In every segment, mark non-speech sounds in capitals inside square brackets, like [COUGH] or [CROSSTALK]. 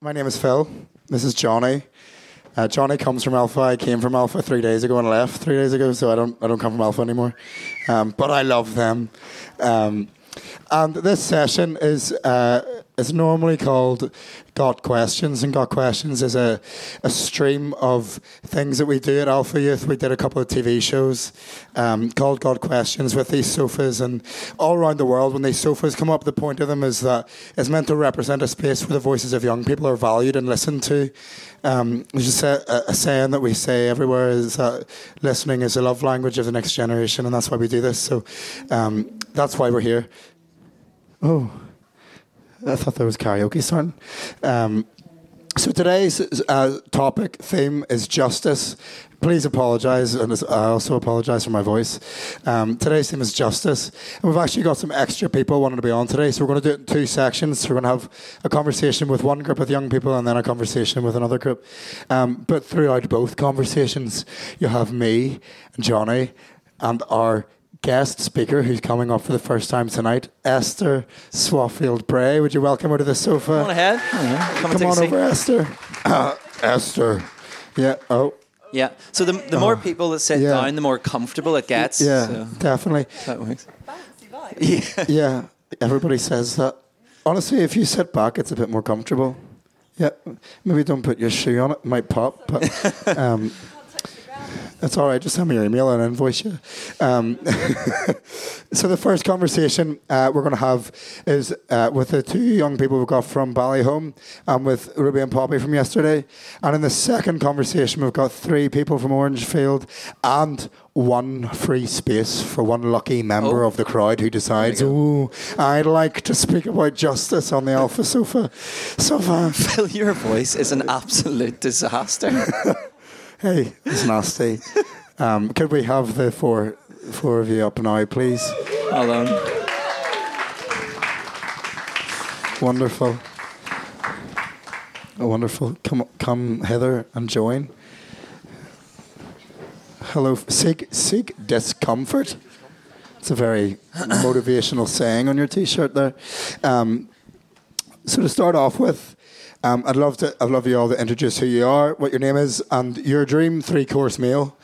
My name is Phil. This is Jonny. Uh, Jonny comes from Alpha. I came from Alpha three days ago and left three days ago, so I don't I don't come from Alpha anymore. Um, but I love them. Um, and this session is uh, is normally called Got Questions, and Got Questions is a, a stream of things that we do at Alpha Youth. We did a couple of TV shows um, called Got Questions with these sofas, and all around the world, when these sofas come up, the point of them is that it's meant to represent a space where the voices of young people are valued and listened to. Um, there's just a, a saying that we say everywhere is that listening is the love language of the next generation, and that's why we do this. So um, that's why we're here. Oh. I thought there was karaoke starting. Um, so today's uh, topic theme is justice. Please apologise, and I also apologise for my voice. Um, today's theme is justice, and we've actually got some extra people wanting to be on today. So we're going to do it in two sections. We're going to have a conversation with one group of young people, and then a conversation with another group. Um, but throughout both conversations, you have me and Jonny and our guest speaker who's coming up for the first time tonight, Esther Swaffield Bray. Would you welcome her to the sofa? Come on ahead. Come, Come on over, Esther. Uh, Esther. Yeah. Oh. Yeah. So the, the more oh. people that sit yeah. down, the more comfortable it gets. Yeah, so definitely. That works. Yeah. [LAUGHS] yeah. Everybody says that. Honestly, if you sit back, it's a bit more comfortable. Yeah. Maybe don't put your shoe on it. it might pop. But [LAUGHS] um, that's all right. Just send me your email and I'll invoice you. Um, [LAUGHS] so the first conversation uh, we're going to have is uh, with the two young people we got from Ballyholme and with Ruby and Poppy from yesterday. And in the second conversation, we've got three people from Orangefield and one free space for one lucky member oh. of the crowd who decides, oh, I'd like to speak about justice on the Alpha sofa. Sofa. [LAUGHS] Phil, your voice is an absolute disaster. [LAUGHS] Hey, it's nasty. Um, could we have the four four of you up now, please? Hold on. Wonderful. Oh, wonderful. Come, come hither and join. Hello. Seek, seek discomfort. It's a very motivational saying on your T-shirt there. Um, so to start off with, um, I'd love to. I'd love you all to introduce who you are, what your name is, and your dream three course meal.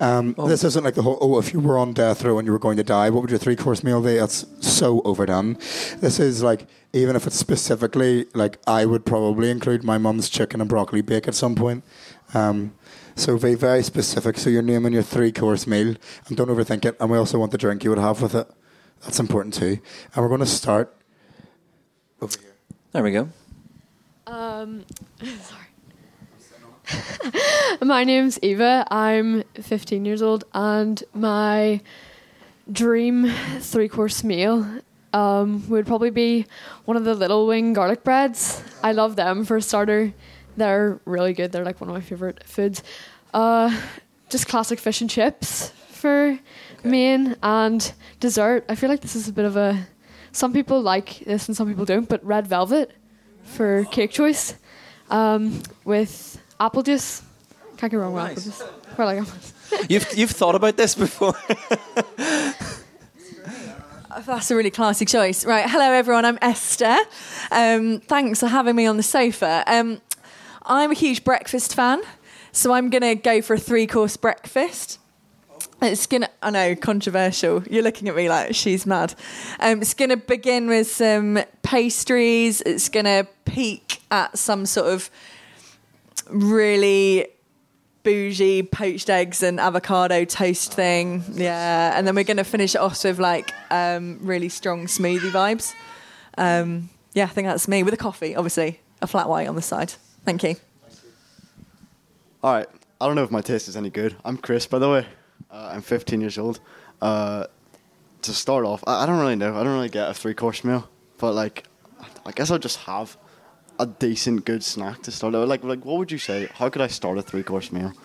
Um, oh. This isn't like the whole. Oh, if you were on death row and you were going to die, what would your three course meal be? That's so overdone. This is like even if it's specifically like I would probably include my mum's chicken and broccoli bake at some point. Um, so be very specific. So your name and your three course meal, and don't overthink it. And we also want the drink you would have with it. That's important too. And we're going to start over here. There we go. Um, [LAUGHS] sorry. [LAUGHS] my name's Eva. I'm 15 years old, and my dream three course meal um, would probably be one of the little wing garlic breads. I love them for a starter. They're really good. They're like one of my favorite foods. Uh, just classic fish and chips for okay. main and dessert. I feel like this is a bit of a. Some people like this and some people don't, but red velvet for cake choice um, with apple juice. Can't go wrong with apple juice. Quite like apple juice. [LAUGHS] you've you've thought about this before. [LAUGHS] That's a really classy choice. Right. Hello, everyone. I'm Esther. Um, thanks for having me on the sofa. Um, I'm a huge breakfast fan, so I'm going to go for a three course breakfast. It's gonna. I know, controversial. You're looking at me like she's mad. Um, it's gonna begin with some pastries. It's gonna peak at some sort of really bougie poached eggs and avocado toast thing. Yeah, and then we're gonna finish it off with like um, really strong smoothie vibes. Um, yeah, I think that's me with a coffee, obviously, a flat white on the side. Thank you. All right. I don't know if my taste is any good. I'm Chris, by the way. Uh, I'm 15 years old. Uh, to start off, I, I, don't really know. I don't really get a three course meal, but like, I guess I'll just have a decent, good snack to start. Out. Like, like, what would you say? How could I start a three course meal? [LAUGHS]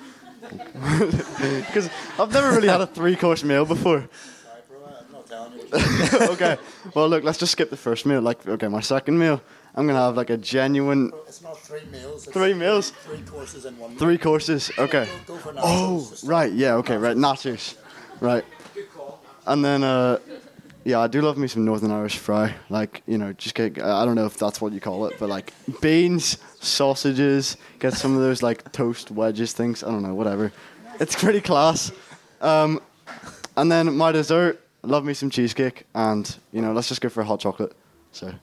Because I've never really had a three course meal before. [LAUGHS] okay, well, look, let's just skip the first meal. Like, okay, my second meal, I'm gonna have like a genuine. It's not three meals. three meals. Three courses in one. Meal. Three courses. Okay. Oh, right. Yeah. Okay. Right. Nachos. Right. And then, uh, yeah, I do love me some Northern Irish fry. Like, you know, just get, I don't know if that's what you call it, but like beans, sausages, get some of those like toast wedges things. I don't know, whatever. It's pretty class. Um, and then my dessert, love me some cheesecake, and, you know, let's just go for a hot chocolate. So.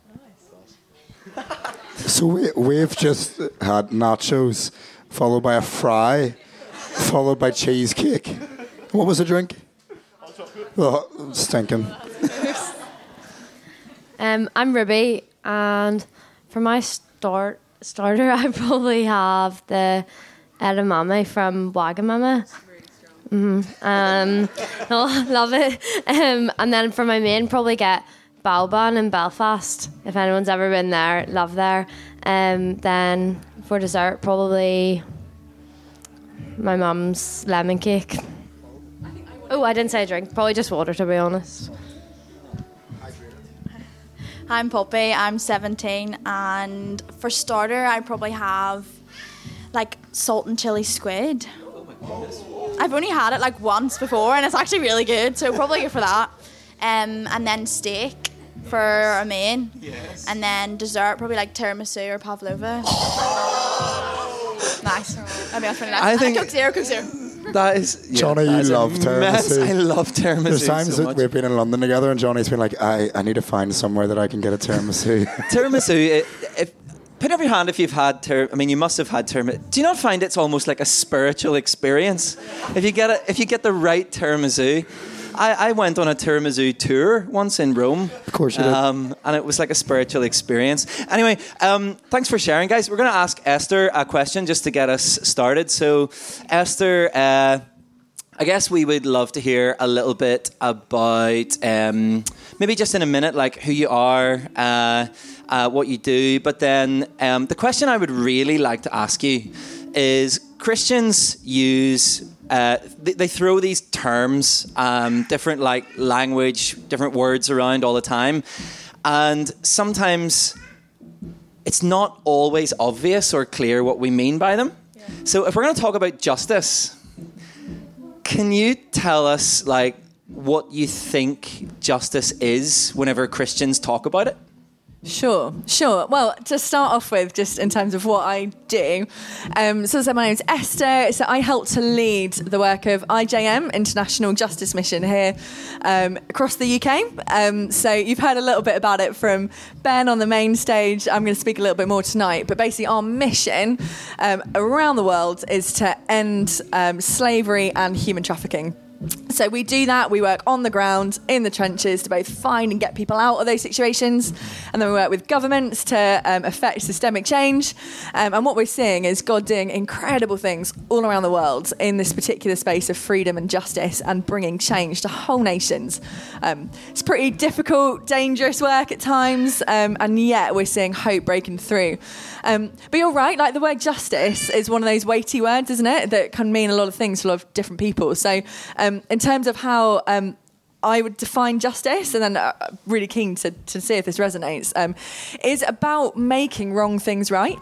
So we, we've just had nachos, followed by a fry, followed by cheesecake. What was the drink? Oh, stinking. Um, I'm Ruby, and for my start starter, [LAUGHS] I probably have the edamame from Wagamama. Mm-hmm. Um, oh, [LAUGHS] love it. Um, and then for my main, probably get Balban in Belfast. If anyone's ever been there, love there. Um, then for dessert, probably my mum's lemon cake. Oh, I didn't say a drink. Probably just water, to be honest. I'm Poppy. I'm 17, and for starter, I probably have like salt and chili squid. Oh I've only had it like once before, and it's actually really good. So probably for that. Um, and then steak for a main, yes. and then dessert probably like tiramisu or pavlova. [GASPS] nice. I mean, that's really nice. I think Coke Zero, Coke Zero. That is yeah, Jonny. You love tiramisu. I love tiramisu. There's times so that we've been in London together, and Jonny's been like, "I, I need to find somewhere that I can get a tiramisu." [LAUGHS] tiramisu. Eh, if put up your hand if you've had tir- I mean, you must have had tiramisu. Do you not find it's almost like a spiritual experience if you get it? If you get the right tiramisu. I, I went on a tiramisu tour once in Rome. Of course you did. Um, and it was like a spiritual experience. Anyway, um, thanks for sharing, guys. We're going to ask Esther a question just to get us started. So, Esther, uh, I guess we would love to hear a little bit about um, maybe just in a minute, like who you are, uh, uh, what you do. But then um, the question I would really like to ask you is Christians use uh, they, they, throw these terms, um, different like language, different words around all the time, and sometimes it's not always obvious or clear what we mean by them. Yeah. So if we're going to talk about justice, can you tell us like what you think justice is whenever Christians talk about it? Sure, sure. Well, to start off with, just in terms of what I do, um, so, so my name's Esther. So I help to lead the work of IJM, International Justice Mission, here um, across the UK. Um, so you've heard a little bit about it from Ben on the main stage. I'm going to speak a little bit more tonight. But basically, our mission um, around the world is to end um, slavery and human trafficking. So we do that. We work on the ground in the trenches to both find and get people out of those situations, and then we work with governments to um, affect systemic change. Um, and what we're seeing is God doing incredible things all around the world in this particular space of freedom and justice, and bringing change to whole nations. Um, it's pretty difficult, dangerous work at times, um, and yet we're seeing hope breaking through. Um, but you're right, like the word justice is one of those weighty words, isn't it? That can mean a lot of things to a lot of different people. So, um, in terms of how um, I would define justice, and then uh, really keen to, to see if this resonates, um, is about making wrong things right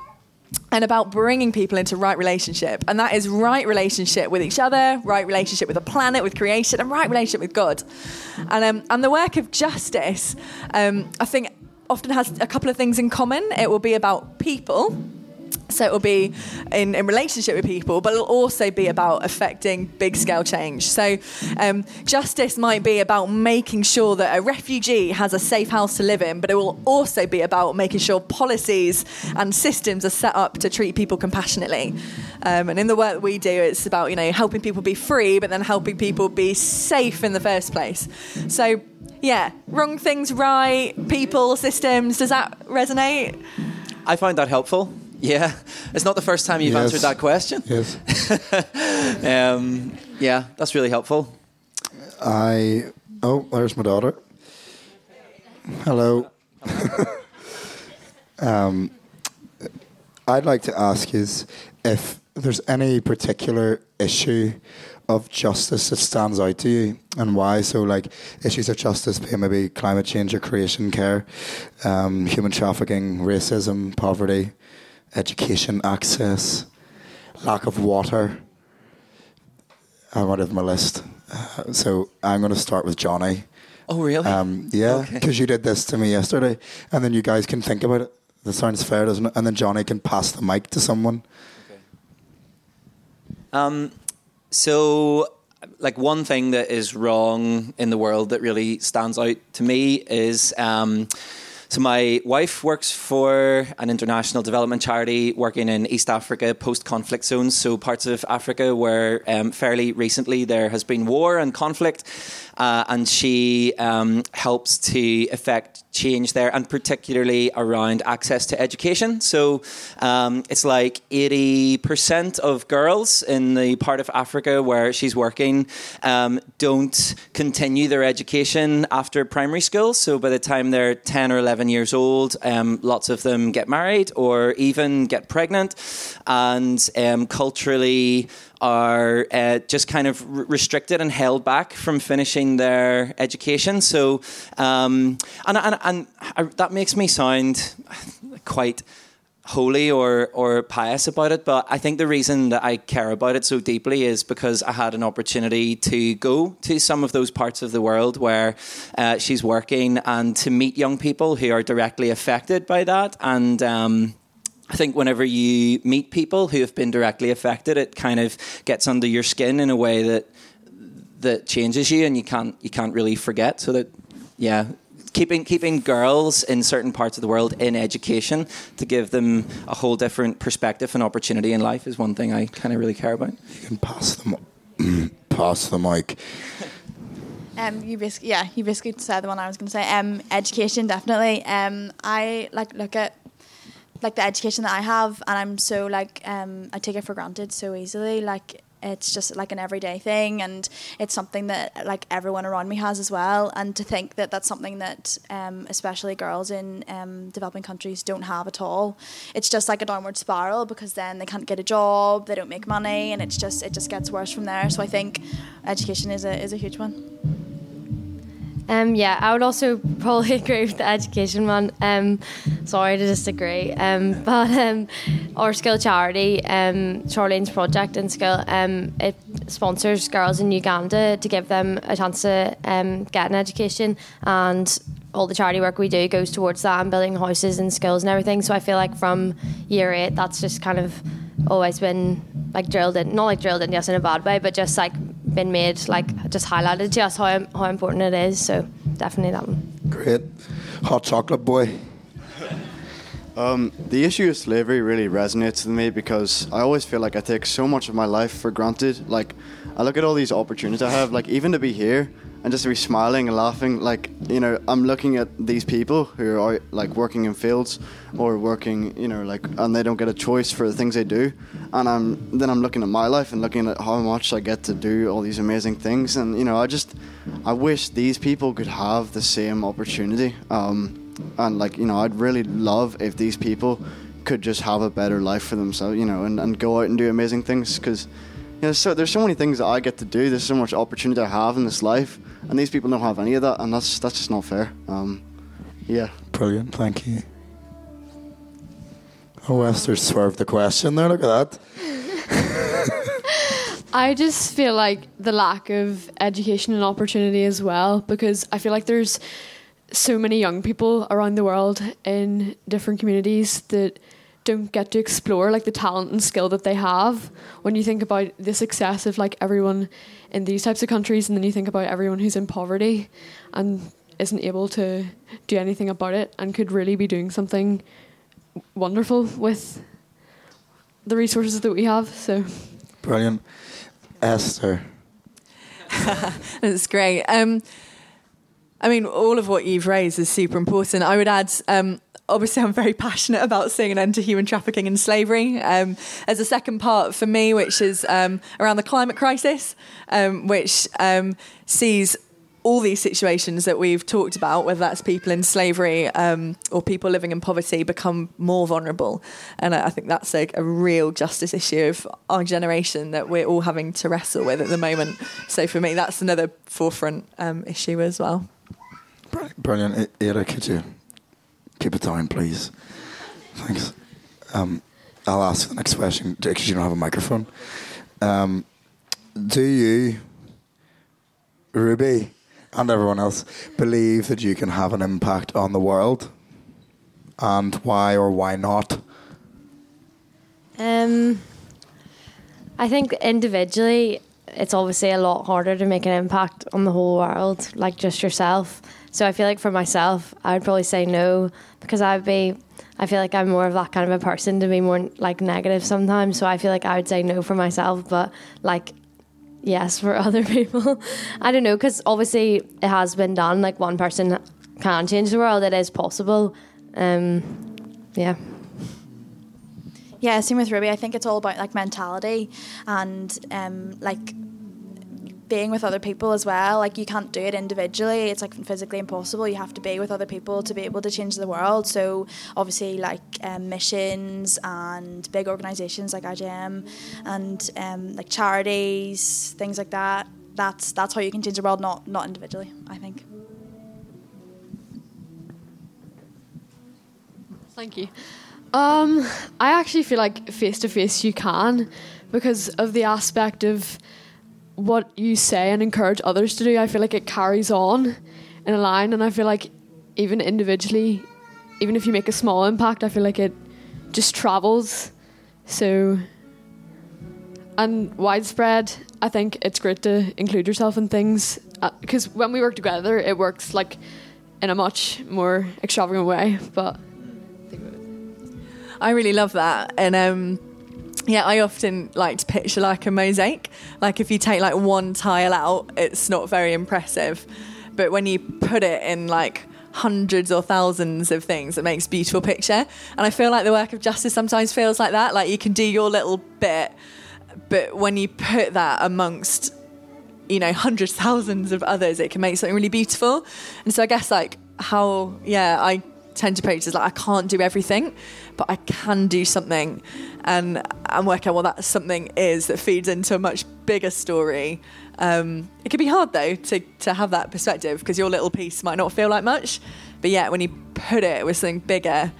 and about bringing people into right relationship. And that is right relationship with each other, right relationship with the planet, with creation, and right relationship with God. And, um, and the work of justice, um, I think, often has a couple of things in common. It will be about people. So it will be in, in relationship with people, but it'll also be about affecting big scale change. So um, justice might be about making sure that a refugee has a safe house to live in, but it will also be about making sure policies and systems are set up to treat people compassionately. Um, and in the work we do, it's about you know helping people be free, but then helping people be safe in the first place. So yeah, wrong things right, people, systems. Does that resonate? I find that helpful. Yeah, it's not the first time you've yes. answered that question. Yes. [LAUGHS] um, yeah, that's really helpful. I oh, there's my daughter. Hello. [LAUGHS] um, I'd like to ask is if there's any particular issue of justice that stands out to you and why? So, like issues of justice being maybe climate change or creation care, um, human trafficking, racism, poverty, education access, lack of water. I want to have my list. Uh, so I'm going to start with Jonny. Oh, really? Um, yeah, Okay. because you did this to me yesterday, and then you guys can think about it. That sounds fair, doesn't it? And then Jonny can pass the mic to someone. Okay. Um, so, like one thing that is wrong in the world that really stands out to me is. Um, so my wife works for an international development charity working in East Africa post-conflict zones, so parts of Africa where um, fairly recently there has been war and conflict, uh, and she um, helps to effect change there, and particularly around access to education. So um, it's like 80% of girls in the part of Africa where she's working um, don't continue their education after primary school. So by the time they're 10 or 11 years old, um, lots of them get married or even get pregnant. And um, culturally, are uh, just kind of r- restricted and held back from finishing their education. So, um, and, and, and I, that makes me sound quite holy or or pious about it, but I think the reason that I care about it so deeply is because I had an opportunity to go to some of those parts of the world where uh, she's working and to meet young people who are directly affected by that and. Um, I think whenever you meet people who have been directly affected, it kind of gets under your skin in a way that that changes you, and you can't you can't really forget. So that yeah, keeping keeping girls in certain parts of the world in education to give them a whole different perspective and opportunity in life is one thing I kind of really care about. You can pass the [CLEARS THROAT] pass the mic. [LAUGHS] Um, you basically, yeah, you basically said the one I was going to say. Um, education, definitely. Um, I like look at like the education that I have, and I'm so like um, I take it for granted so easily. Like it's just like an everyday thing, and it's something that like everyone around me has as well. And to think that that's something that um, especially girls in um, developing countries don't have at all. It's just like a downward spiral because then they can't get a job, they don't make money, and it's just it just gets worse from there. So I think education is a is a huge one. Um, yeah, I would also probably [LAUGHS] agree with the education one. Um, sorry to disagree. Um, [LAUGHS] but um, our skill charity, um, Charlene's project in school, um, it sponsors girls in Uganda to give them a chance to um, get an education and all the charity work we do goes towards that and building houses and schools and everything. So I feel like from year eight, that's just kind of always been like drilled in, not like drilled in just in a bad way, but just like been made like just highlighted just how how important it is. So definitely that one. Great, hot chocolate boy. Um, the issue of slavery really resonates with me because I always feel like I take so much of my life for granted. Like, I look at all these opportunities I have, like, even to be here and just to be smiling and laughing. Like, you know, I'm looking at these people who are, like, working in fields or working, you know, like, and they don't get a choice for the things they do. And I'm, then I'm looking at my life and looking at how much I get to do all these amazing things. And, you know, I just, I wish these people could have the same opportunity. Um, and like you know i'd really love if these people could just have a better life for themselves you know and, and go out and do amazing things because you know so there's so many things that i get to do there's so much opportunity i have in this life and these people don't have any of that and that's that's just not fair um yeah Brilliant, thank you. Oh, Esther swerved the question there. Look at that. [LAUGHS] I just feel like the lack of education and opportunity as well, because I feel like there's so many young people around the world in different communities that don't get to explore like the talent and skill that they have. When you think about the success of like everyone in these types of countries, and then you think about everyone who's in poverty and isn't able to do anything about it, and could really be doing something wonderful with the resources that we have. So. Brilliant. Esther. [LAUGHS] That's great. Um, I mean, all of what you've raised is super important. I would add, um, obviously, I'm very passionate about seeing an end to human trafficking and slavery. Um, as a second part for me, which is um, around the climate crisis, um, which um, sees all these situations that we've talked about, whether that's people in slavery um, or people living in poverty, become more vulnerable. And I I think that's like a real justice issue of our generation that we're all having to wrestle with at the moment. So for me, that's another forefront um, issue as well. Brilliant. A- could you keep it down, please? Thanks. Um, I'll ask the next question because you don't have a microphone. Um, do you, Ruby, and everyone else believe that you can have an impact on the world, and why or why not? Um, I think individually, it's obviously a lot harder to make an impact on the whole world, like just yourself. So I feel like for myself, I would probably say no because I'd be. I feel like I'm more of that kind of a person to be more like negative sometimes. So I feel like I would say no for myself, but like yes for [LAUGHS] other people. I don't know because obviously it has been done. Like one person can change the world. It is possible. Um, yeah. Yeah, same with Ruby. I think it's all about like mentality and um, like being with other people as well. Like you can't do it individually; it's like physically impossible. You have to be with other people to be able to change the world. So obviously, like um, missions and big organisations like IJM and um, like charities, things like that. That's that's how you can change the world, not not individually. I think. Thank you. Um, I actually feel like face to face you can because of the aspect of what you say and encourage others to do. I feel like it carries on in a line, and I feel like even individually, even if you make a small impact, I feel like it just travels. So, and widespread, I think it's great to include yourself in things because when we work together, it works like in a much more extravagant way. But I really love that. And um, yeah, I often like to picture like a mosaic. Like if you take like one tile out, it's not very impressive. But when you put it in like hundreds or thousands of things, it makes a beautiful picture. And I feel like the work of justice sometimes feels like that. Like you can do your little bit, but when you put that amongst you know hundreds thousands of others it can make something really beautiful and so i guess like how yeah i tend to approach is like I can't do everything, but I can do something, and and work out what that something is that feeds into a much bigger story. Um, it could be hard though to to have that perspective because your little piece might not feel like much, but yet when you put it with something bigger,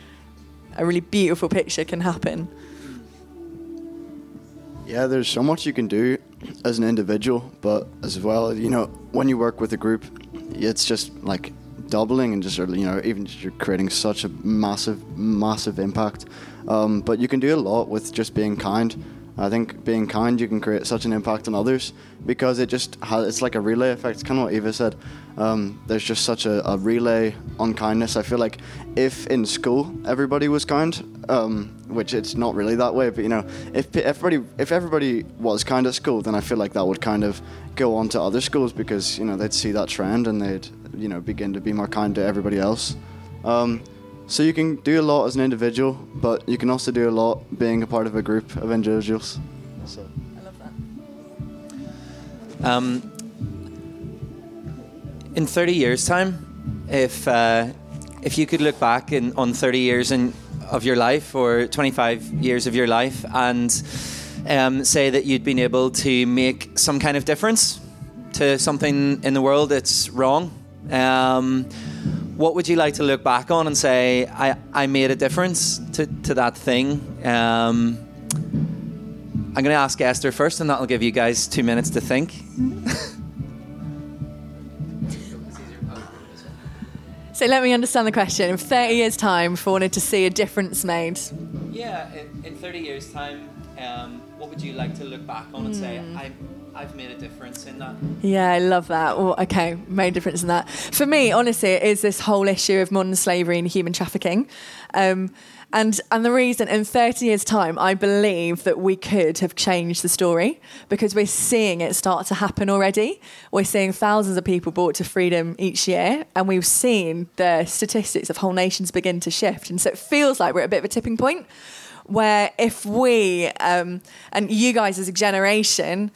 a really beautiful picture can happen. Yeah, there's so much you can do as an individual, but as well, you know, when you work with a group, it's just like doubling and just you know even just you're creating such a massive massive impact. Um, but you can do a lot with just being kind. I think being kind you can create such an impact on others because it just has it's like a relay effect it's kind of what Eva said um, there's just such a, a, relay on kindness I feel like if in school everybody was kind um, which it's not really that way but you know if everybody if everybody was kind at school then I feel like that would kind of go on to other schools because you know they'd see that trend and they'd you know begin to be more kind to everybody else. Um, so you can do a lot as an individual, but you can also do a lot being a part of a group of individuals. So. I love that. In 30 years' time, if uh, if you could look back in, on 30 years in, of your life or 25 years of your life and um, say that you'd been able to make some kind of difference to something in the world that's wrong, um, what would you like to look back on and say, I, I made a difference to, to that thing? Um, I'm going to ask Esther first, and that'll give you guys two minutes to think. [LAUGHS] so let me understand the question. In 30 years' time, if I wanted to see a difference made. Yeah, in, in 30 years' time, um, what would you like to look back on and say, hmm. I I've made a difference in that. Yeah, I love that. Well, okay, made a difference in that. For me, honestly, it is this whole issue of modern slavery and human trafficking. Um, and and the reason in 30 years time I believe that we could have changed the story because we're seeing it start to happen already. We're seeing thousands of people brought to freedom each year and we've seen the statistics of whole nations begin to shift and so it feels like we're at a bit of a tipping point where if we um, and you guys as a generation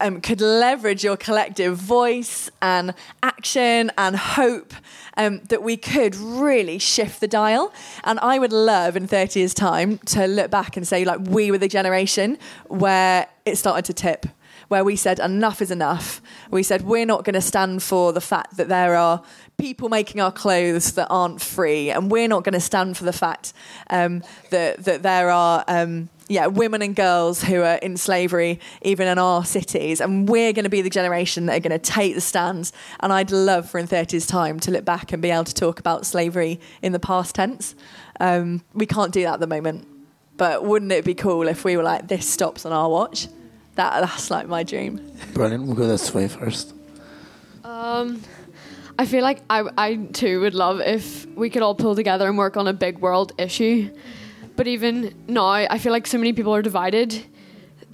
um, could leverage your collective voice and action and hope um, that we could really shift the dial. And I would love in 30 years' time to look back and say, like, we were the generation where it started to tip where we said enough is enough. We said we're not going to stand for the fact that there are people making our clothes that aren't free, and we're not going to stand for the fact um, that that there are. Um, yeah, women and girls who are in slavery, even in our cities, and we're going to be the generation that are going to take the stands. And I'd love for in 30's time to look back and be able to talk about slavery in the past tense. Um, we can't do that at the moment, but wouldn't it be cool if we were like, this stops on our watch? That that's like my dream. Brilliant. We'll go this way first. Um, I feel like I, I too would love if we could all pull together and work on a big world issue. But even now, I feel like so many people are divided.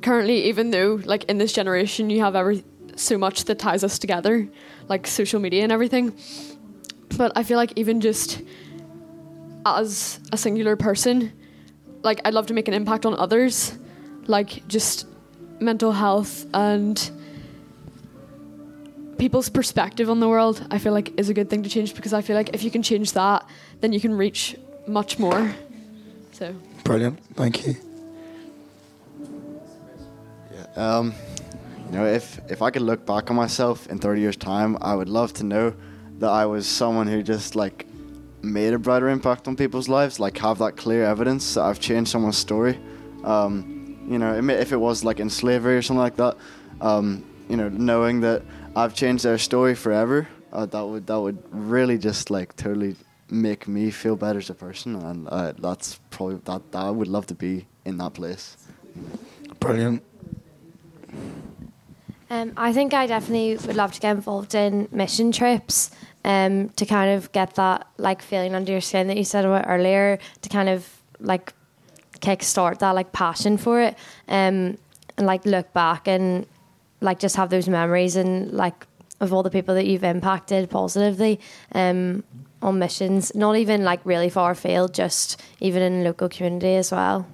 Currently, even though like in this generation, you have every so much that ties us together, like social media and everything. But I feel like even just as a singular person, like I'd love to make an impact on others, like just mental health and people's perspective on the world. I feel like is a good thing to change because I feel like if you can change that, then you can reach much more. So Brilliant. Thank you. Um, you know, if if I could look back on myself in 30 years' time, I would love to know that I was someone who just like made a brighter impact on people's lives, like have that clear evidence that I've changed someone's story. Um, you know, if it was like in slavery or something like that, um, you know, knowing that I've changed their story forever, uh, that would that would really just like totally make me feel better as a person, and uh, that's probably that, that I would love to be in that place. Brilliant. Um, I think I definitely would love to get involved in mission trips um, to kind of get that like feeling under your skin that you said about earlier to kind of like kickstart that like passion for it um, and like look back and like just have those memories and like of all the people that you've impacted positively um, on missions not even like really far afield just even in local community as well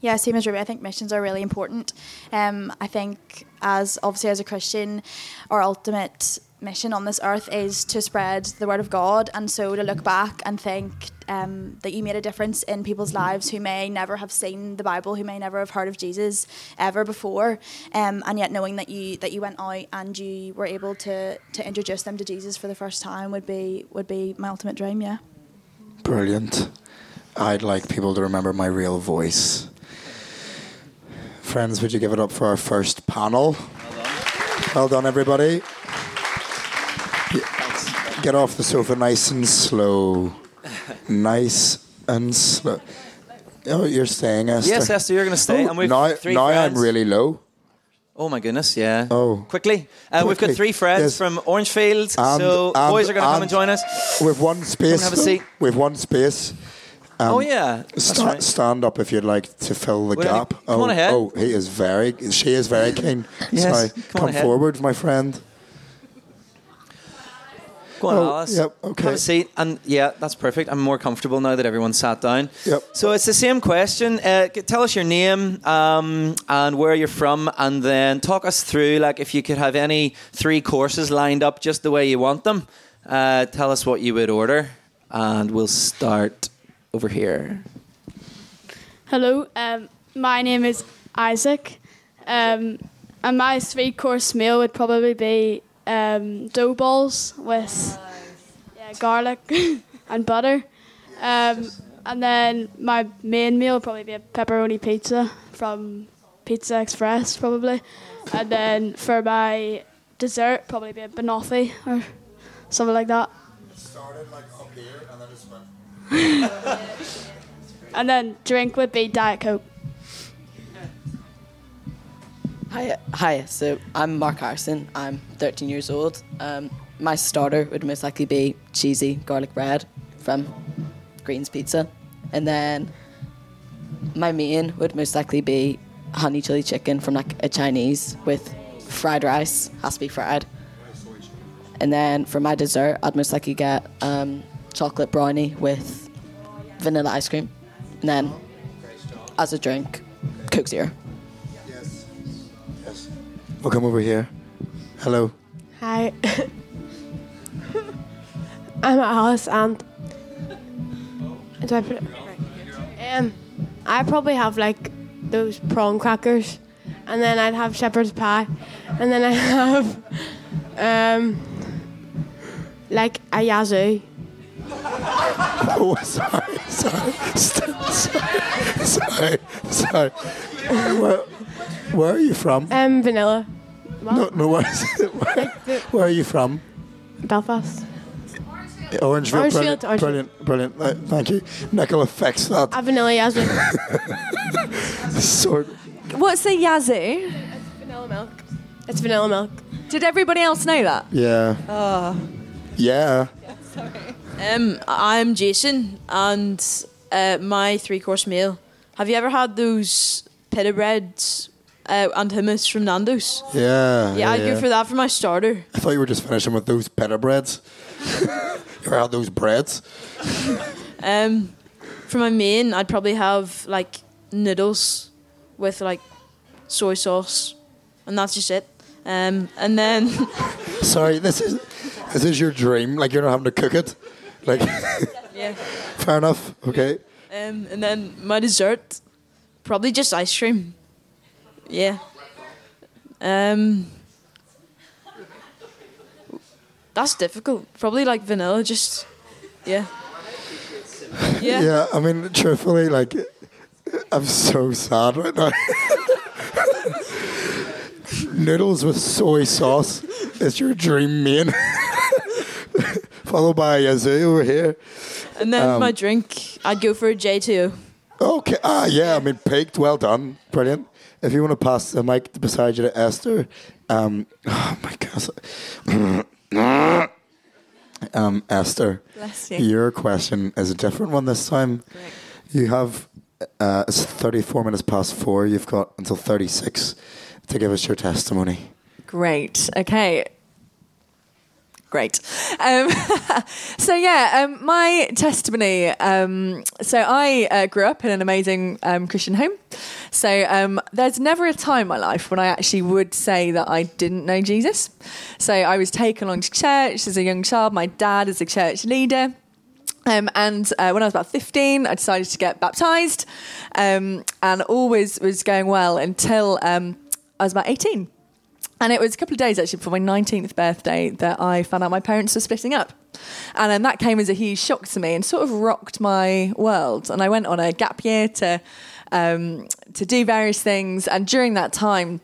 Yeah, same as Ruby. I think missions are really important. Um, I think as obviously as a Christian, our ultimate mission on this earth is to spread the word of God, and so to look back and think um, that you made a difference in people's lives who may never have seen the Bible, who may never have heard of Jesus ever before, um, and yet knowing that you that you went out and you were able to to introduce them to Jesus for the first time would be would be my ultimate dream. Yeah. Brilliant. I'd like people to remember my real voice. Friends, would you give it up for our first panel? Well done, everybody. Get- off the sofa nice and slow. Nice and slow. Oh, you're staying, Esther. Yes, Esther, you're going to stay. Oh, and we've now, three now I'm really low. Oh my goodness, yeah. Oh. Quickly. Uh, We've got three friends Yes. from Orangefield, And- so and- boys are going to come and- join us. With one space. have a seat. With one space. Um, oh yeah, Sta- right. Stand up if you'd like to fill the Well, gap. come oh, on ahead. Oh, he is very. She is very keen. Yes, Sorry, come come forward, my friend. Go on, Oh, Alice. yep, okay. Have a seat. And yeah, that's perfect. I'm more comfortable now that everyone's sat down. Yep. So it's the same question. Uh, tell us your name um, and where you're from, and then talk us through like if you could have any three courses lined up just the way you want them. Uh, tell us what you would order, and we'll start over here. Hello, um, my name is Isaac, um, and my three course meal would probably be um, dough balls with yeah, garlic [LAUGHS] and butter. Um, and then my main meal would probably be a pepperoni pizza from Pizza Express, probably. And then for my dessert, probably be a banoffee or something like that. Started like up here and then just went. [LAUGHS] And then drink would be Diet Coke. Hi, hi. So I'm Mark Harrison. I'm 13 years old. Um, my starter would most likely be cheesy garlic bread from Green's Pizza, and then my main would most likely be honey chili chicken from like a Chinese with fried rice. Has to be fried. And then for my dessert, I'd most likely get um, chocolate brownie with vanilla ice cream, and then as a drink, Coke Zero. We'll come over here. Hello. Hi. I'm Alice and do I put it? Um I probably have like those prawn crackers and then I'd have shepherd's pie and then I have um like a yazoo. [LAUGHS] Oh, [LAUGHS] sorry, sorry, sorry, sorry, sorry. Where, where are you from? Um, vanilla. No, no, where, is it? [LAUGHS] where, where are you from? Belfast. Orangeville. Orangefield, brilliant, Orangefield. brilliant, brilliant. Uh, thank you. Nicola, fix that. A vanilla yazoo. [LAUGHS] Sort. What's the yazoo? vanilla milk. It's vanilla milk. Did everybody else know that? Yeah. Oh. Yeah. Um, I'm Jason, and uh, my three course meal. Have you ever had those pita breads uh, and hummus from Nando's? Yeah. Yeah, I'd yeah. go for that for my starter. I thought you were just finishing with those pita breads. [LAUGHS] you had those breads? Um, for my main, I'd probably have like noodles with like soy sauce, and that's just it. Um, and then [LAUGHS] Sorry, this is this is your dream. Like you're not having to cook it. Like, [LAUGHS] yeah, fair enough. Okay. um, and then my dessert, probably just ice cream. Yeah. Um, that's difficult. Probably like vanilla. Just yeah. Yeah. Yeah. I mean, truthfully, like, I'm so sad right now. Noodles with soy sauce is your dream main. Followed by a yazoo over here. And then Um, my drink, I'd go for a J2. Okay. Ah, yeah. I mean, peaked. Well done. Brilliant. If you want to pass the mic beside you to Esther, um, [LAUGHS] oh my gosh. [LAUGHS] um, Esther, Bless you. your question is a different one this time. Great. You have uh, it's 34 minutes past four. You've got until 36 to give us your testimony. Great. Okay. Great. Um, [LAUGHS] so yeah, um, my testimony. Um, so I uh, grew up in an amazing um, Christian home. So um, there's never a time in my life when I actually would say that I didn't know Jesus. So I was taken along to church as a young child. My dad is a church leader. Um, and uh, when I was about 15, I decided to get baptized. Um, and all was, was going well until um, I was about 18. And it was a couple of days actually before my 19th birthday that I found out my parents were splitting up. And um, that came as a huge shock to me and sort of rocked my world. And I went on a gap year to, um, to do various things. And during that time,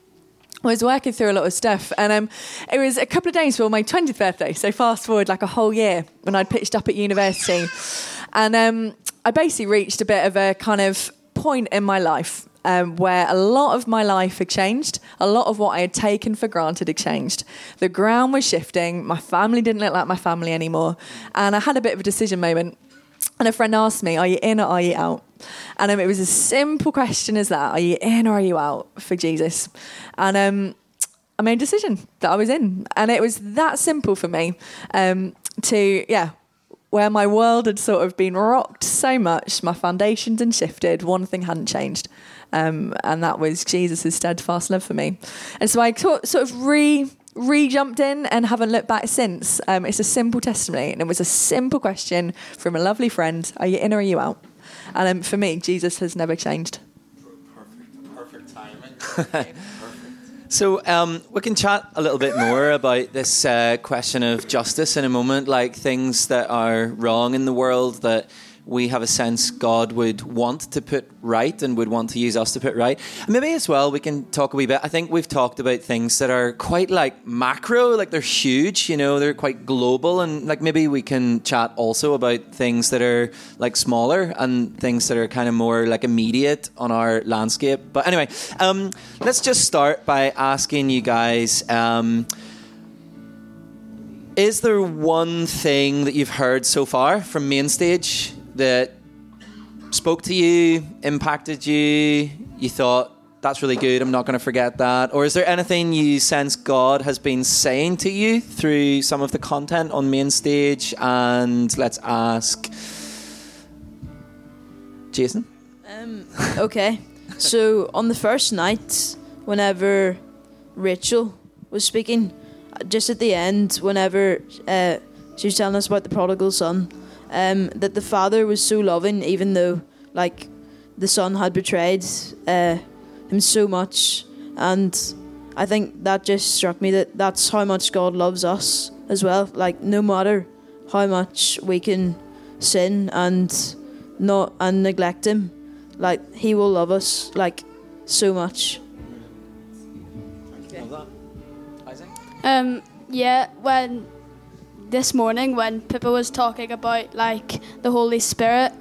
I was working through a lot of stuff, and um, it was a couple of days before my 20th birthday. So fast forward like a whole year when I'd pitched up at university, and um, I basically reached a bit of a kind of point in my life um, where a lot of my life had changed. A lot of what I had taken for granted had changed. The ground was shifting. My family didn't look like my family anymore, and I had a bit of a decision moment. And a friend asked me, "Are you in or are you out?" And um, it was a simple question as that: Are you in or are you out for Jesus? And um, I made a decision that I was in, and it was that simple for me. Um, to yeah, where my world had sort of been rocked so much, my foundations had shifted. One thing hadn't changed, um, and that was Jesus' steadfast love for me. And so I sort sort of re re jumped in and haven't looked back since. Um, it's a simple testimony, and it was a simple question from a lovely friend: Are you in or are you out? And um, for me, Jesus has never changed. [LAUGHS] So um, we can chat a little bit more about this uh, question of justice in a moment, like things that are wrong in the world that we have a sense God would want to put right and would want to use us to put right. And maybe as well we can talk a wee bit. I think we've talked about things that are quite like macro, like they're huge, you know, they're quite global, and like maybe we can chat also about things that are like smaller and things that are kind of more like immediate on our landscape. But anyway, um, let's just start by asking you guys. Um, is there one thing that you've heard so far from main stage that spoke to you, impacted you? You thought that's really good. I'm not going to forget that. Or is there anything you sense God has been saying to you through some of the content on main stage? And let's ask Jason. Um, okay. [LAUGHS] So on the first night, whenever Rachel was speaking, uh, just at the end, whenever uh, she was telling us about the prodigal son, um, that the father was so loving, even though like the son had betrayed uh, him so much, and I think that just struck me that that's how much God loves us as well. Like no matter how much we can sin and not and neglect him, like he will love us like so much. Um, yeah, when this morning when Pippa was talking about like the Holy Spirit,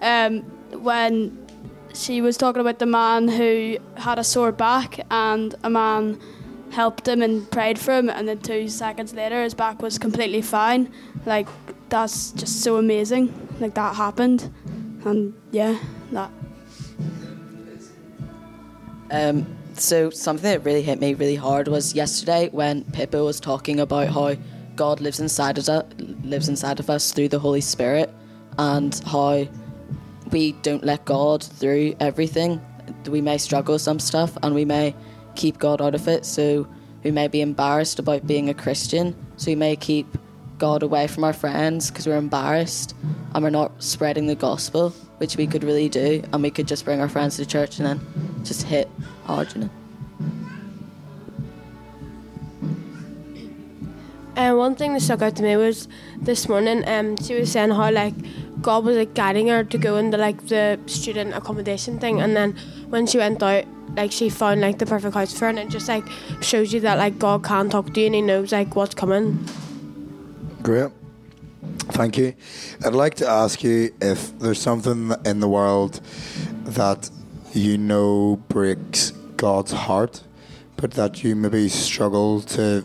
um, when she was talking about the man who had a sore back and a man helped him and prayed for him, and then two seconds later his back was completely fine. Like that's just so amazing. Like that happened, and yeah, that. Um, so something that really hit me really hard was yesterday when Pippa was talking about how God lives inside of us, lives inside of us through the Holy Spirit, and how we don't let God through everything. We may struggle with some stuff, and we may keep God out of it. So we may be embarrassed about being a Christian. So we may keep God away from our friends because we're embarrassed and we're not spreading the gospel, which we could really do, and we could just bring our friends to church and then just hit hard. One thing that stuck out to me was this morning, um, she was saying how like God was like guiding her to go into like the student accommodation thing, and then when she went out, like she found like the perfect house for her, and it just like shows you that like God can talk to you and He knows like what's coming. Great. Thank you. I'd like to ask you if there's something in the world that you know breaks God's heart, but that you maybe struggle to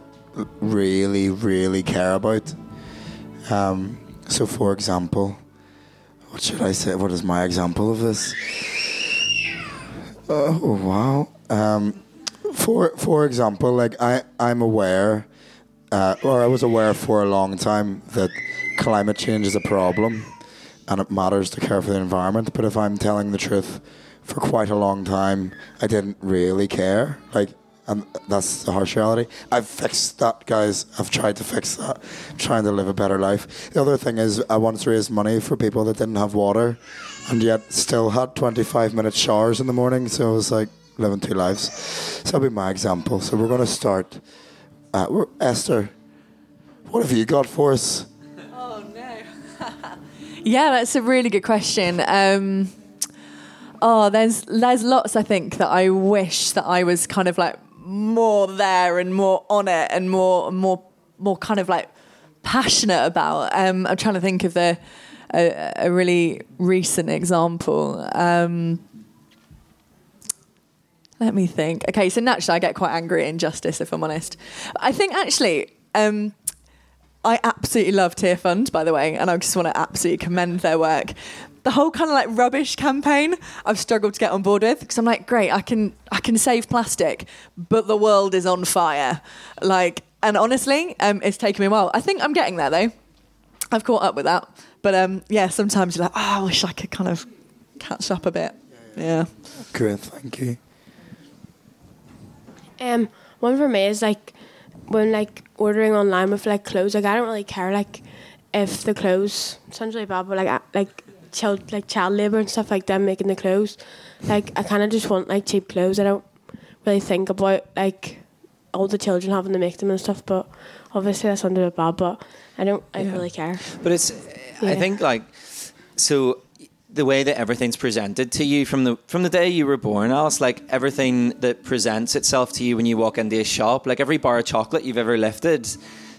really, really care about. Um, so, for example, what should I say? What is my example of this? Oh wow. Um, for for example, like I I'm aware, uh, or I was aware for a long time that climate change is a problem, and it matters to care for the environment. But if I'm telling the truth, for quite a long time, I didn't really care. Like, and that's the harsh reality. I've fixed that, guys. I've tried to fix that. trying to live a better life. The other thing is, I once raised money for people that didn't have water, and yet still had 25 minute showers in the morning. So it was like living two lives. So that'll be my example. So we're going to start. Uh, Esther, what have you got for us? Oh no. [LAUGHS] yeah, that's a really good question. Um, oh, there's there's lots I think that I wish that I was kind of like more there and more on it and more more more kind of like passionate about. Um, I'm trying to think of a, a really recent example. Um, let me think. Okay, so naturally I get quite angry at injustice, if I'm honest. I think actually. Um, I absolutely love Tearfund, by the way, and I just want to absolutely commend their work. The whole kind of like rubbish campaign, I've struggled to get on board with because I'm like, great, I can I can save plastic, but the world is on fire. Like, and honestly, um, it's taken me a while. I think I'm getting there though. I've caught up with that, but um, yeah, sometimes you're like, oh, I wish I could kind of catch up a bit. Yeah. Great, thank you. Um, one for me is like when like ordering online with like clothes. Like I don't really care like if the clothes sounds really bad, but like I, like child like child labor and stuff like them making the clothes. Like I kind of just want like cheap clothes. I don't really think about like all the children having to make them and stuff. But obviously that sounds a bit bad, but I don't. I don't really care. But it's, I think like, so the way that everything's presented to you from the from the day you were born, Alice, like everything that presents itself to you when you walk into a shop, like every bar of chocolate you've ever lifted,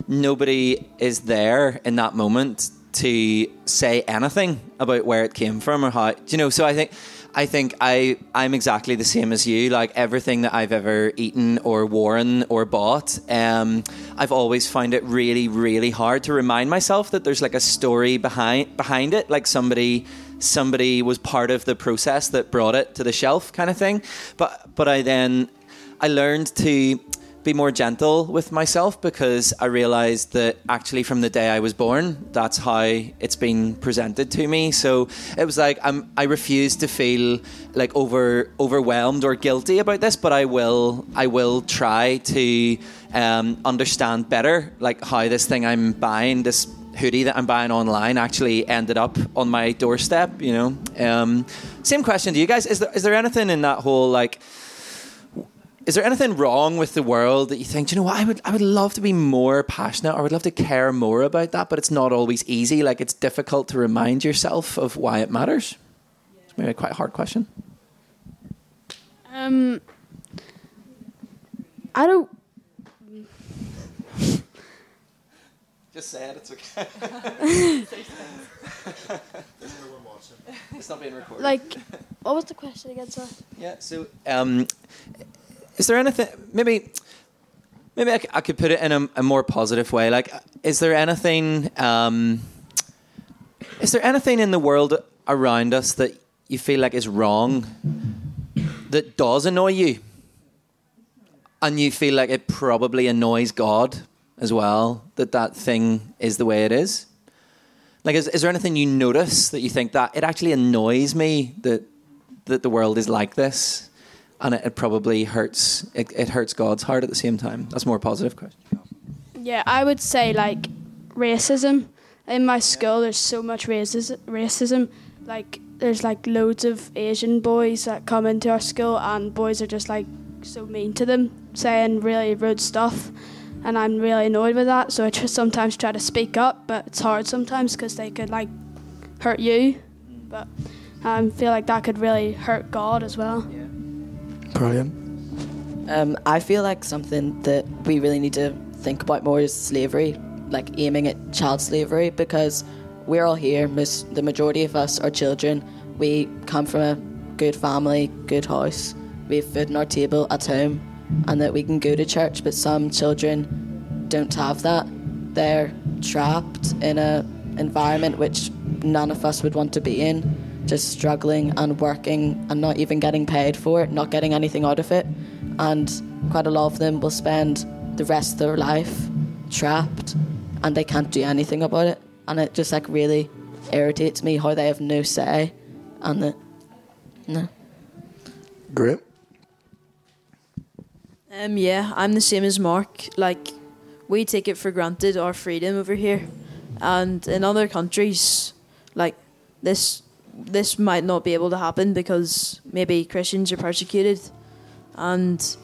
nobody is there in that moment to say anything about where it came from or how you know. So I think. I think I I'm exactly the same as you. Like everything that I've ever eaten or worn or bought, um, I've always found it really really hard to remind myself that there's like a story behind behind it. Like somebody somebody was part of the process that brought it to the shelf, kind of thing. But but I then I learned to be more gentle with myself because I realized that actually from the day I was born, that's how it's been presented to me. So it was like I'm, I refuse to feel like over overwhelmed or guilty about this, but I will I will try to um, understand better like how this thing I'm buying this hoodie that I'm buying online actually ended up on my doorstep. You know, um, same question to you guys: Is there is there anything in that whole like is there anything wrong with the world that you think, "Do you know what, I would, I would love to be more passionate or I would love to care more about that, but it's not always easy. Like it's difficult to remind yourself of why it matters. It's maybe a quite hard question. Um, I don't. Just say it, it's okay. [LAUGHS] it's not being recorded. Like, what was the question again, sir? Yeah. So, um, is there anything? Maybe, maybe I, could put it in a, a more positive way. Like, is there anything? Um, is there anything in the world around us that you feel like is wrong that does annoy you, and you feel like it probably annoys God as well? That that thing is the way it is. Like, is, is there anything you notice that you think that it actually annoys me that that the world is like this, and it, it probably hurts. It, it hurts God's heart at the same time. That's a more positive question. Yeah, I would say like racism. In my school, there's so much racis- racism. Like, there's like loads of Asian boys that come into our school, and boys are just like so mean to them, saying really rude stuff. And I'm really annoyed with that. So I just sometimes try to speak up, but it's hard sometimes because they could like hurt you. But I feel like that could really hurt God as well. Brilliant. Um, I feel like something that we really need to think about more is slavery, like aiming at child slavery, because we're all here. Most, the majority of us are children. We come from a good family, good house. We have food on our table at home, and that we can go to church. But some children don't have that. They're trapped in a environment which none of us would want to be in just struggling and working and not even getting paid for it, not getting anything out of it. And quite a lot of them will spend the rest of their life trapped and they can't do anything about it. And it just like really irritates me how they have no say and that, no. Great. Um, yeah, I'm the same as Mark. Like, we take it for granted our freedom over here, and in other countries, like this, this might not be able to happen because maybe Christians are persecuted, and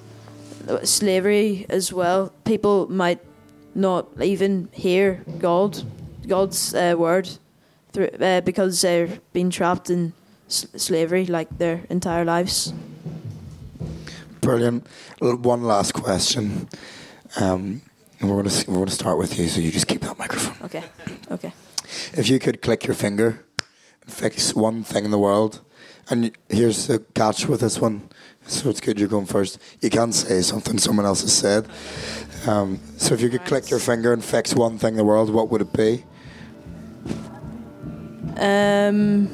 slavery as well. People might not even hear God, God's uh, word, through, uh, because they're being trapped in s- slavery like their entire lives. Brilliant. One last question. Um, and we're going to we're going to start with you, so you just keep that microphone. Okay, okay. If you could click your finger fix one thing in the world, and here's the catch with this one, so it's good you're going first. You can't say something someone else has said. Um, so if you could click your finger and fix one thing in the world, what would it be? Um,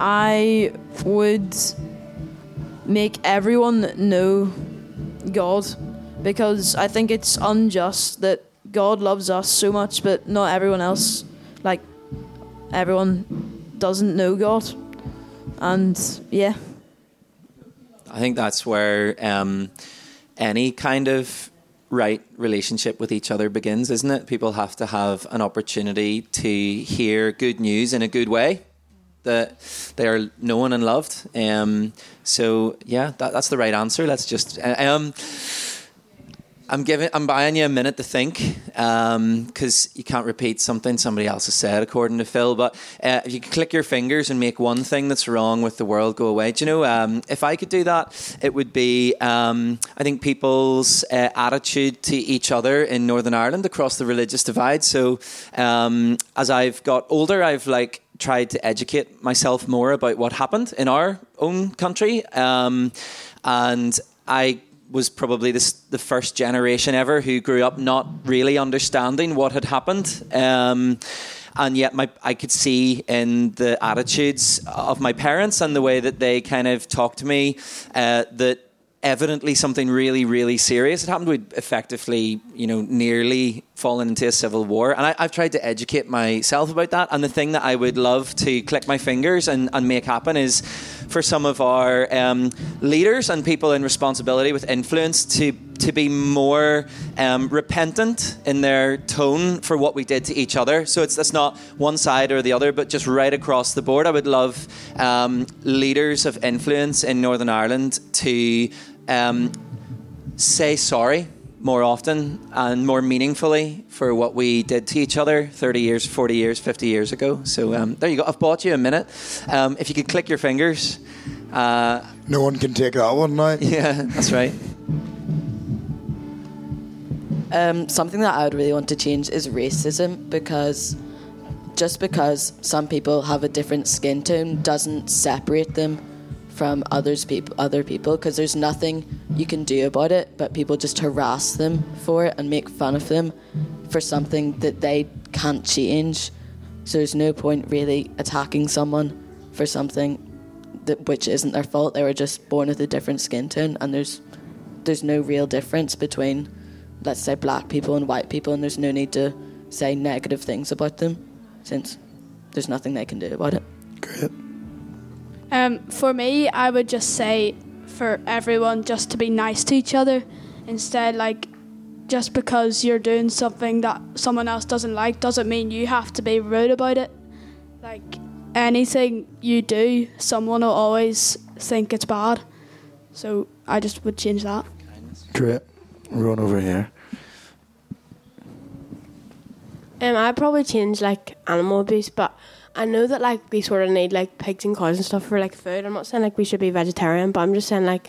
I would make everyone know God because I think it's unjust that God loves us so much, but not everyone else. Like, everyone doesn't know God. And yeah. I think that's where um, any kind of right relationship with each other begins, isn't it? People have to have an opportunity to hear good news in a good way. That they are known and loved. Um, so yeah, that, that's the right answer. Let's just um, I'm giving, I'm buying you a minute to think because you can't repeat something somebody else has said, according to Phil. But uh, if you could click your fingers and make one thing that's wrong with the world go away, do you know? Um, if I could do that, it would be um, I think people's uh, attitude to each other in Northern Ireland across the religious divide. So um, as I've got older, I've like tried to educate myself more about what happened in our own country, um, and I was probably this, the first generation ever who grew up not really understanding what had happened. Um, and yet, my, I could see in the attitudes of my parents and the way that they kind of talked to me uh, that evidently something really, really serious had happened. We'd effectively, you know, nearly fallen into a civil war. And I, I've tried to educate myself about that. And the thing that I would love to click my fingers and, and make happen is for some of our um, leaders and people in responsibility with influence to to be more um, repentant in their tone for what we did to each other. So it's that's not one side or the other, but just right across the board. I would love um, leaders of influence in Northern Ireland to um, say sorry more often and more meaningfully for what we did to each other 30 years, 40 years, 50 years ago. So um, there you go. I've bought you a minute. Um, if you could click your fingers. Uh, no one can take that one now. [LAUGHS] Yeah, that's right. Um, something that I would really want to change is racism because just because some people have a different skin tone doesn't separate them from others people other people because there's nothing you can do about it but people just harass them for it and make fun of them for something that they can't change. So there's no point really attacking someone for something that which isn't their fault. They were just born with a different skin tone and there's there's no real difference between let's say black people and white people and there's no need to say negative things about them since there's nothing they can do about it. Great. Um, for me, I would just say for everyone just to be nice to each other instead. Like, just because you're doing something that someone else doesn't like doesn't mean you have to be rude about it. Like, anything you do, someone will always think it's bad. So I just would change that. Great. Run over here. Um, I'd probably change like animal abuse, but I know that like we sort of need like pigs and cows and stuff for like food. I'm not saying like we should be vegetarian, but I'm just saying like,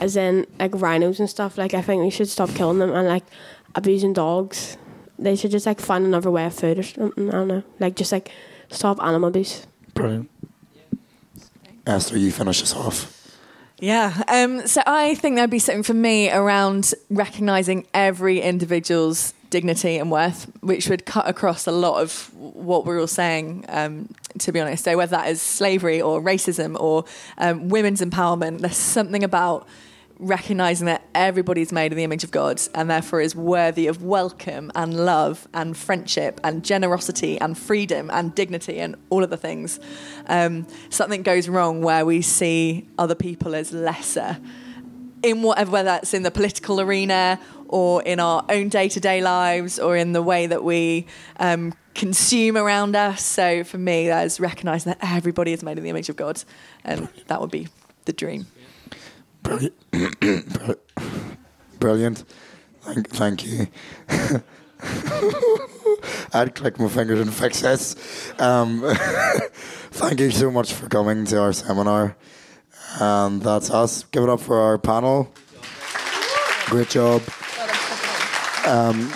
as in like rhinos and stuff. Like I think we should stop killing them and like abusing dogs. They should just like find another way of food or something. I don't know. Like just like stop animal abuse. Brilliant. Esther, you finish us off. Yeah. Um, so I think there'd be something for me around recognizing every individual's dignity and worth, which would cut across a lot of what we're all saying, um, to be honest. So, whether that is slavery or racism or um, women's empowerment, there's something about recognizing that everybody's made in the image of God and therefore is worthy of welcome and love and friendship and generosity and freedom and dignity and all of the things. Um, something goes wrong where we see other people as lesser in whatever, whether that's in the political arena or in our own day to day lives or in the way that we um, consume around us. So for me, that is recognizing that everybody is made in the image of God, and that would be the dream. Brilliant. [COUGHS] Brilliant. Thank, thank you. [LAUGHS] I'd click my fingers and fix this. Um, [LAUGHS] thank you so much for coming to our seminar. And that's us. Give it up for our panel. Great job. Um,